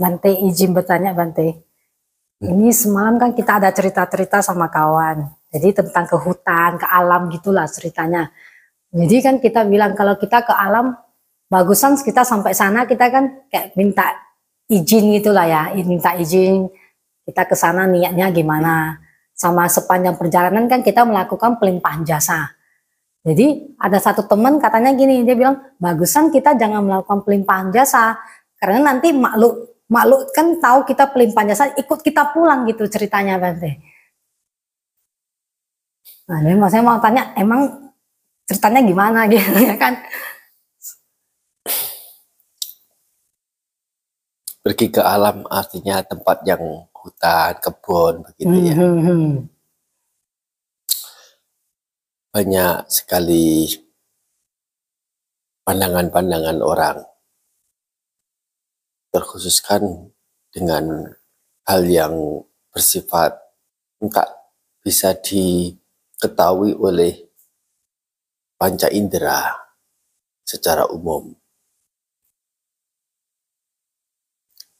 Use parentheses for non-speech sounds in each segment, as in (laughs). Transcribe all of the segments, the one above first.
Bante izin bertanya Bante. Ini semalam kan kita ada cerita-cerita sama kawan. Jadi tentang ke hutan, ke alam gitulah ceritanya. Jadi kan kita bilang kalau kita ke alam, bagusan kita sampai sana kita kan kayak minta izin gitulah ya, minta izin kita ke sana niatnya gimana. Sama sepanjang perjalanan kan kita melakukan pelimpahan jasa. Jadi ada satu teman katanya gini, dia bilang bagusan kita jangan melakukan pelimpahan jasa karena nanti makhluk makhluk kan tahu kita pelimpahan jasa ikut kita pulang gitu ceritanya Bante. Nah, ini maksudnya mau tanya emang ceritanya gimana (laughs) gitu ya kan? Pergi ke alam artinya tempat yang hutan, kebun begitu ya. Mm -hmm. Banyak sekali pandangan-pandangan orang terkhususkan dengan hal yang bersifat enggak bisa diketahui oleh panca indera secara umum.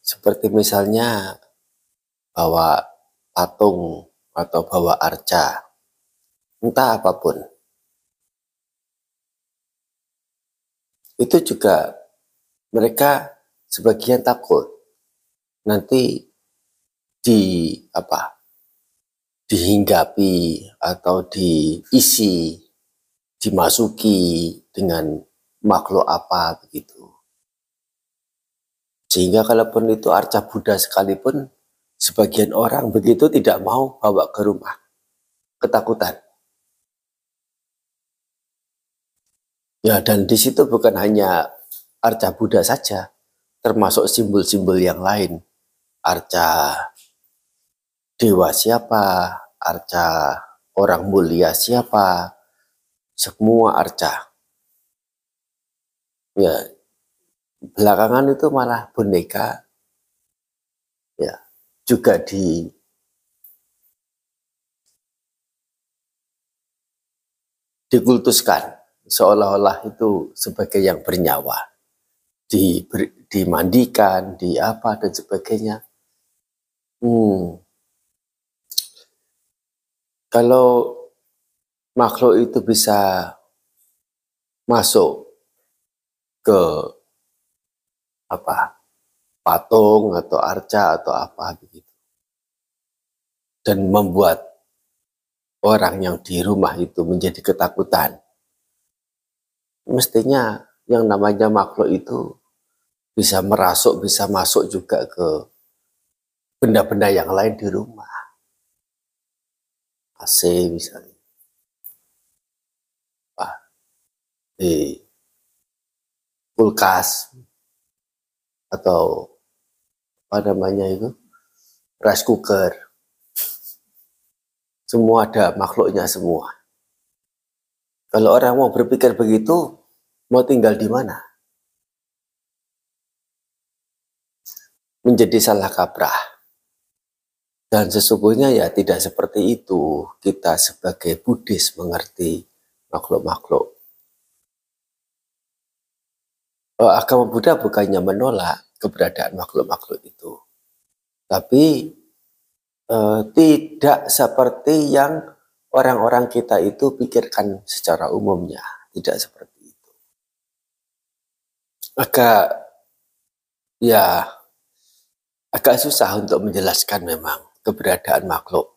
Seperti misalnya bawa patung atau bawa arca, entah apa pun. Itu juga mereka sebagian takut. Nanti di apa dihinggapi atau diisi dimasuki dengan makhluk apa begitu. Sehingga kalaupun itu arca Buddha sekalipun sebagian orang begitu tidak mau bawa ke rumah. Ketakutan. Ya dan di situ bukan hanya arca Buddha saja termasuk simbol-simbol yang lain. Arca dewa siapa, arca orang mulia siapa, semua arca. Ya, belakangan itu malah boneka ya juga di dikultuskan seolah-olah itu sebagai yang bernyawa di, dimandikan, di apa dan sebagainya. Hmm. Kalau makhluk itu bisa masuk ke apa patung atau arca atau apa begitu dan membuat orang yang di rumah itu menjadi ketakutan mestinya yang namanya makhluk itu bisa merasuk, bisa masuk juga ke benda-benda yang lain di rumah. AC misalnya. Apa? Di kulkas atau apa namanya itu rice cooker semua ada makhluknya semua kalau orang mau berpikir begitu mau tinggal di mana menjadi salah kaprah. Dan sesungguhnya ya tidak seperti itu kita sebagai Buddhis mengerti makhluk-makhluk. Oh, agama Buddha bukannya menolak keberadaan makhluk-makhluk itu. Tapi eh, tidak seperti yang orang-orang kita itu pikirkan secara umumnya. Tidak seperti itu. Agak ya agak susah untuk menjelaskan memang keberadaan makhluk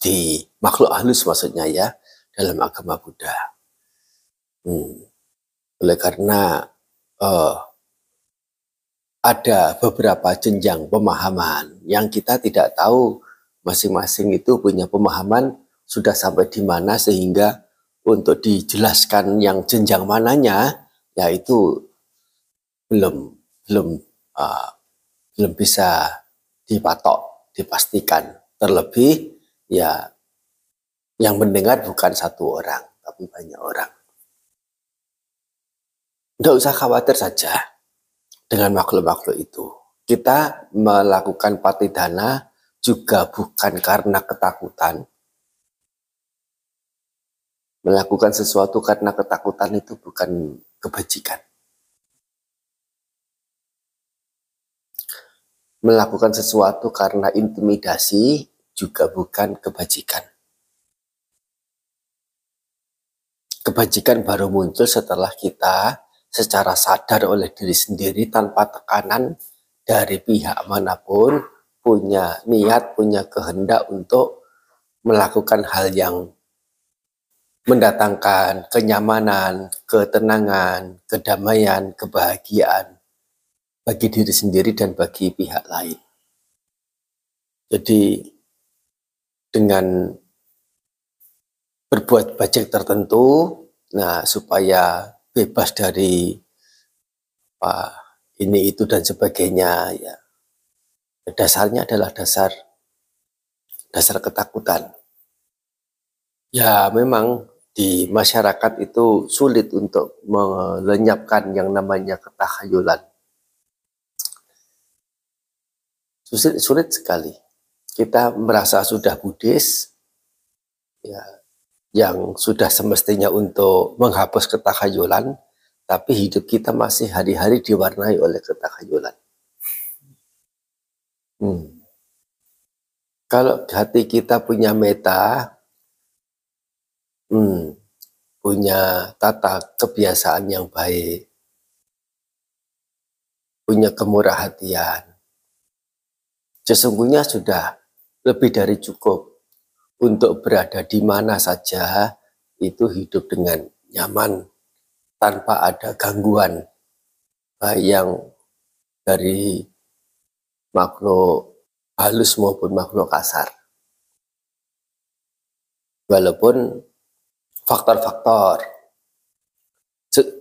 di makhluk halus maksudnya ya dalam agama Buddha. Hmm. Oleh karena uh, ada beberapa jenjang pemahaman yang kita tidak tahu masing-masing itu punya pemahaman sudah sampai di mana sehingga untuk dijelaskan yang jenjang mananya yaitu belum belum uh, belum bisa dipatok, dipastikan. Terlebih ya yang mendengar bukan satu orang, tapi banyak orang. Tidak usah khawatir saja dengan makhluk-makhluk itu. Kita melakukan patidana juga bukan karena ketakutan. Melakukan sesuatu karena ketakutan itu bukan kebajikan. Melakukan sesuatu karena intimidasi juga bukan kebajikan. Kebajikan baru muncul setelah kita secara sadar oleh diri sendiri tanpa tekanan dari pihak mana pun punya niat, punya kehendak untuk melakukan hal yang mendatangkan kenyamanan, ketenangan, kedamaian, kebahagiaan bagi diri sendiri dan bagi pihak lain. Jadi dengan berbuat bajik tertentu, nah supaya bebas dari apa ini itu dan sebagainya ya. Dasarnya adalah dasar dasar ketakutan. Ya memang di masyarakat itu sulit untuk melenyapkan yang namanya ketakhayulan. Sulit, sulit sekali. Kita merasa sudah Buddhis, ya, yang sudah semestinya untuk menghapus ketakhayulan, tapi hidup kita masih hari-hari diwarnai oleh ketakhayulan. Hmm. Kalau hati kita punya meta, hmm, punya tata kebiasaan yang baik, punya kemurah hatian. Sesungguhnya sudah lebih dari cukup untuk berada di mana saja itu hidup dengan nyaman tanpa ada gangguan baik yang dari makhluk halus maupun makhluk kasar. Walaupun faktor-faktor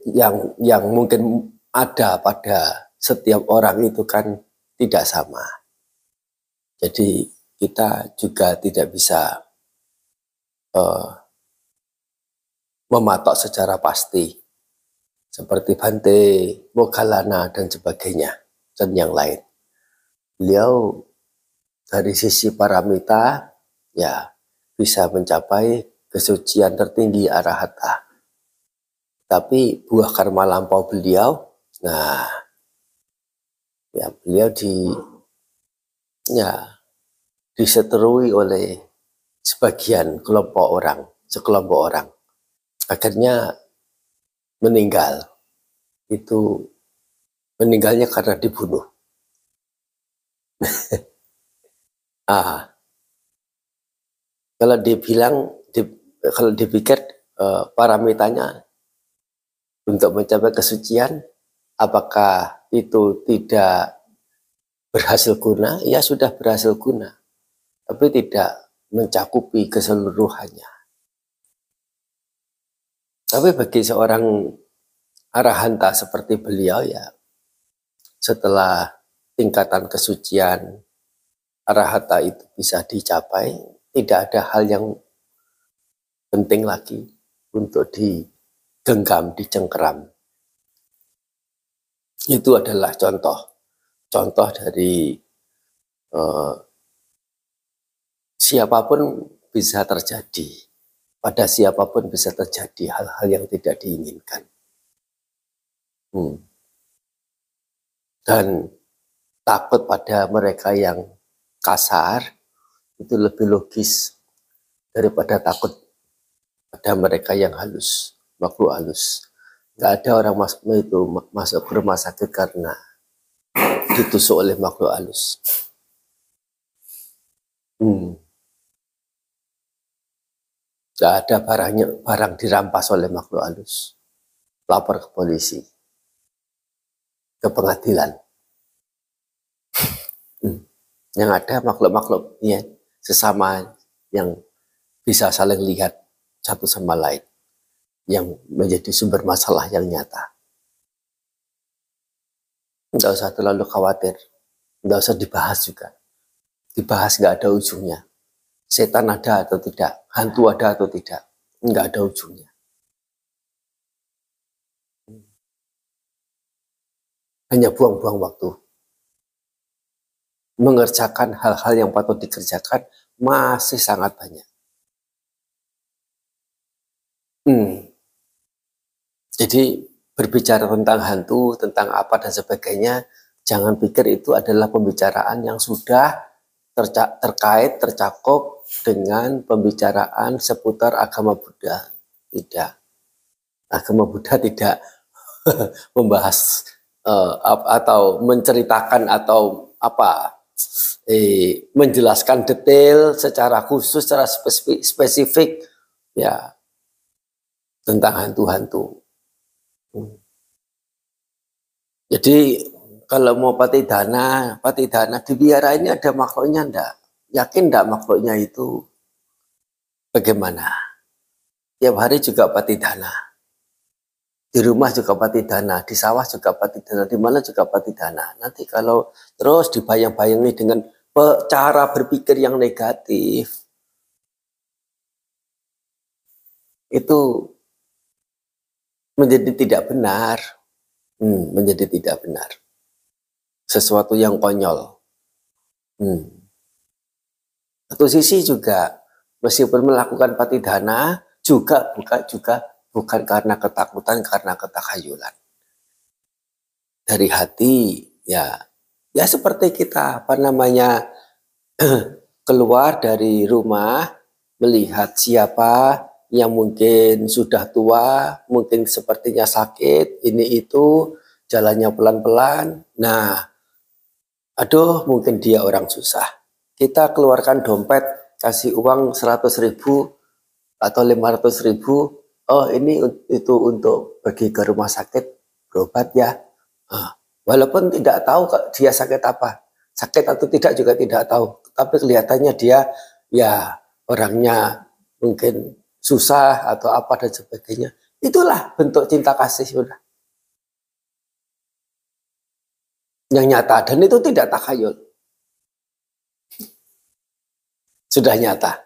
yang yang mungkin ada pada setiap orang itu kan tidak sama. Jadi kita juga tidak bisa uh, mematok secara pasti seperti Bante, Mogalana dan sebagainya dan yang lain. Beliau dari sisi paramita ya bisa mencapai kesucian tertinggi arahata. Tapi buah karma lampau beliau, nah, ya beliau di, ya, diseterui oleh sebagian kelompok orang, sekelompok orang. Akhirnya meninggal. Itu meninggalnya karena dibunuh. (laughs) ah, kalau dibilang kalau dipikir uh, parameternya untuk mencapai kesucian, apakah itu tidak berhasil guna? Ya sudah berhasil guna, tapi tidak mencakupi keseluruhannya. Tapi bagi seorang arahanta seperti beliau ya, setelah tingkatan kesucian arahata itu bisa dicapai, tidak ada hal yang penting lagi untuk digenggam, dicengkeram. Itu adalah contoh, contoh dari uh, siapa pun bisa terjadi, pada siapa pun bisa terjadi hal-hal yang tidak diinginkan. Hmm. Dan takut pada mereka yang kasar itu lebih logis daripada takut ada mereka yang halus, makhluk halus. Nggak ada orang masuk itu masuk ke rumah sakit karena ditusuk oleh makhluk halus. Hmm. Gak ada barangnya, barang dirampas oleh makhluk halus. Lapor ke polisi, ke pengadilan. Hmm. Yang ada makhluk-makhluk ya, sesama yang bisa saling lihat satu sama lain yang menjadi sumber masalah yang nyata. Tidak usah terlalu khawatir, tidak usah dibahas juga. Dibahas nggak ada ujungnya. Setan ada atau tidak, hantu ada atau tidak, nggak ada ujungnya. Hanya buang-buang waktu. Mengerjakan hal-hal yang patut dikerjakan masih sangat banyak. Hmm. Jadi berbicara tentang hantu, tentang apa dan sebagainya, Jangan pikir itu adalah pembicaraan yang sudah terca terkait, tercakup dengan pembicaraan seputar agama Buddha. Tidak. Agama Buddha tidak (laughs) membahas uh, atau menceritakan atau apa eh, menjelaskan detail secara khusus, secara spesifik, spesifik ya tentang hantu-hantu. Jadi kalau mau pati dana, pati dana di biara ini ada makhluknya ndak? Yakin ndak makhluknya itu bagaimana? Tiap hari juga pati dana. Di rumah juga pati dana, di sawah juga pati dana, di mana juga pati dana. Nanti kalau terus dibayang-bayangi dengan cara berpikir yang negatif, itu menjadi tidak benar. Hmm, menjadi tidak benar. Sesuatu yang konyol. Hmm. Satu sisi juga meskipun melakukan patidana juga bukan juga bukan karena ketakutan, karena ketakhayulan. Dari hati, ya, ya seperti kita, apa namanya, (clears throat) keluar dari rumah, melihat siapa yang mungkin sudah tua, mungkin sepertinya sakit, ini itu, jalannya pelan-pelan. Nah, aduh mungkin dia orang susah. Kita keluarkan dompet, kasih uang 100 ribu atau 500 ribu, oh ini itu untuk pergi ke rumah sakit berobat ya. Nah, walaupun tidak tahu dia sakit apa, sakit atau tidak juga tidak tahu, tapi kelihatannya dia ya orangnya mungkin susah atau apa dan sebagainya. Itulah bentuk cinta kasih sudah. Yang nyata dan itu tidak takhayul. (laughs) Sudah nyata.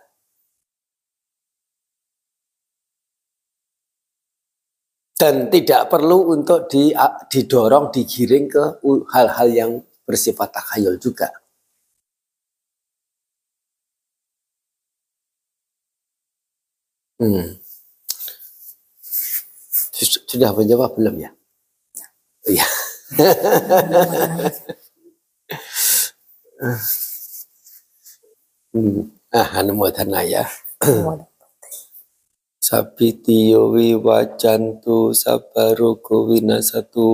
dan tidak perlu untuk di, didorong, digiring ke hal-hal yang bersifat takhayul juga. Hmm. Sudah menjawab belum ya? Iya. (laughs) hmm. Ah, anumodana ya. (clears throat) Sabitiyo wiwacantu sabarugo winasatu.